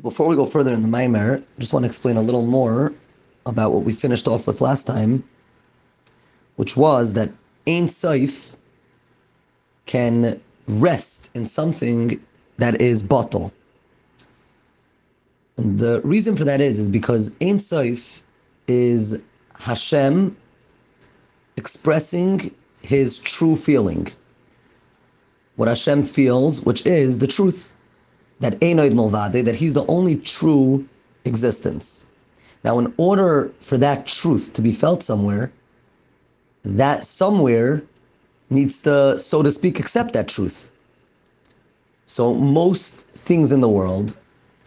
So before we go further in the Maimer, I just want to explain a little more about what we finished off with last time, which was that Ein Saif can rest in something that is bottle. And the reason for that is, is because Ein Saif is Hashem expressing his true feeling. What Hashem feels, which is the truth that Ein Oid Milvado, that he's the only true existence. Now, in order for that truth to be felt somewhere, that somewhere needs to, so to speak, accept that truth. So most things in the world,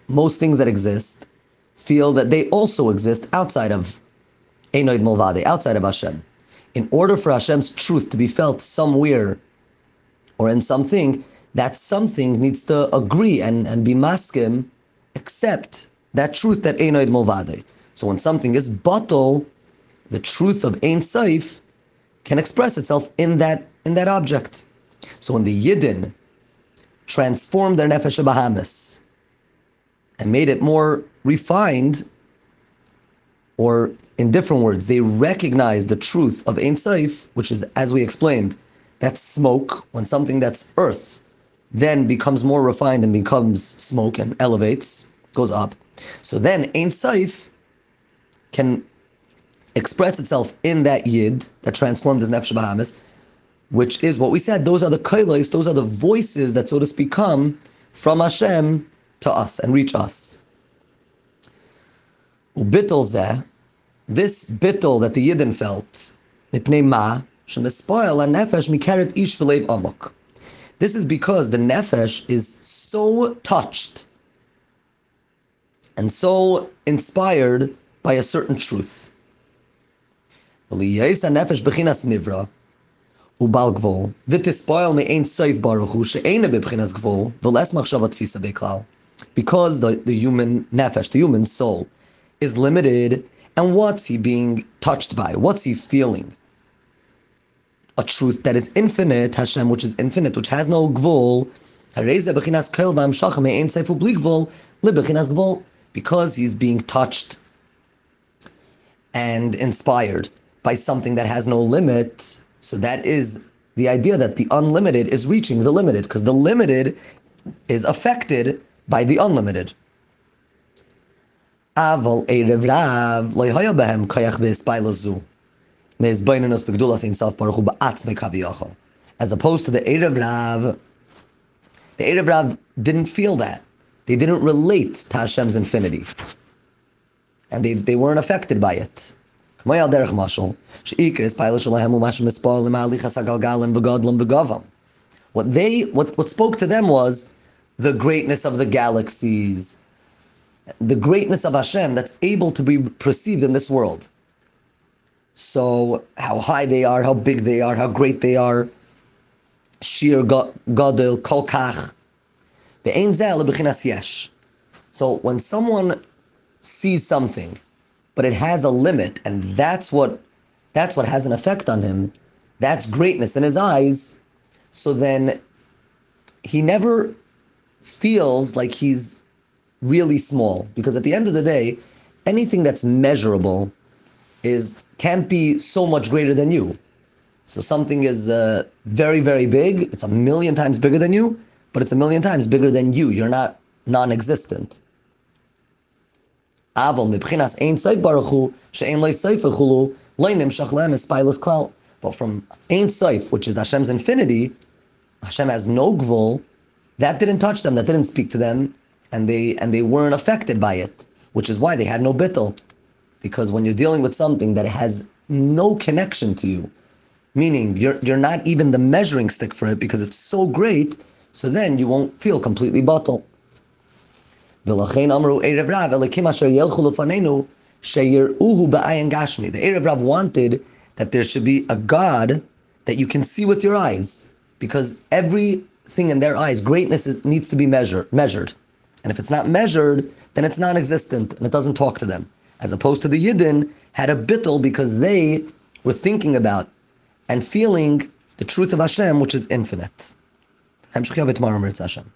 most things that exist, feel that they also exist outside of Ein Oid Milvado, outside of Hashem. In order for Hashem's truth to be felt somewhere or in something, that something needs to agree and, and be maskim, accept that truth that Ein Oid Milvado. So when something is bottle, the truth of Ein Saif can express itself in that in that object. So when the Yidden transformed their Nefesh Bahamis and made it more refined, or in different words, they recognized the truth of Ein Saif, which is, as we explained, that smoke, when something that's earth then becomes more refined and becomes smoke and elevates, goes up. So then Ein Saif can express itself in that Yid that transformed as Nefesh Bahamis, which is what we said, those are the koilos, those are the voices that, so to speak, come from Hashem to us and reach us. This bittel that the Yidden felt, mipnei ma, shemespoil a nefesh mikarib ish v'leiv amok. This is because the nefesh is so touched and so inspired by a certain truth. Because the, the human nefesh, the human soul, is limited, and what's he being touched by? What's he feeling? A truth that is infinite, Hashem, which is infinite, which has no gvul, because he's being touched and inspired by something that has no limit, so that is the idea that the unlimited is reaching the limited, because the limited is affected by the unlimited. Aval Rav As opposed to the Erev Rav, the Erev Rav didn't feel that. They didn't relate to Hashem's infinity. And they, they weren't affected by it. What they what, what spoke to them was the greatness of the galaxies, the greatness of Hashem that's able to be perceived in this world. So how high they are, how big they are, how great they are. Shiur Gadol Kolkach. So when someone sees something but it has a limit, and that's what that's what has an effect on him. That's greatness in his eyes. So then he never feels like he's really small because at the end of the day, anything that's measurable is can't be so much greater than you. So something is uh, very very big. It's a million times bigger than you, but it's a million times bigger than you. You're not non-existent. But from ein seif, which is Hashem's infinity, Hashem has no gvul. That didn't touch them. That didn't speak to them, and they and they weren't affected by it. Which is why they had no bittel, because when you're dealing with something that has no connection to you, meaning you're you're not even the measuring stick for it because it's so great, so then you won't feel completely bottle. The Erev Rav wanted that there should be a God that you can see with your eyes, because everything in their eyes, greatness is, needs to be measured. Measured, and if it's not measured, then it's non-existent and it doesn't talk to them. As opposed to the Yidden had a bittel because they were thinking about and feeling the truth of Hashem, which is infinite. Hashem.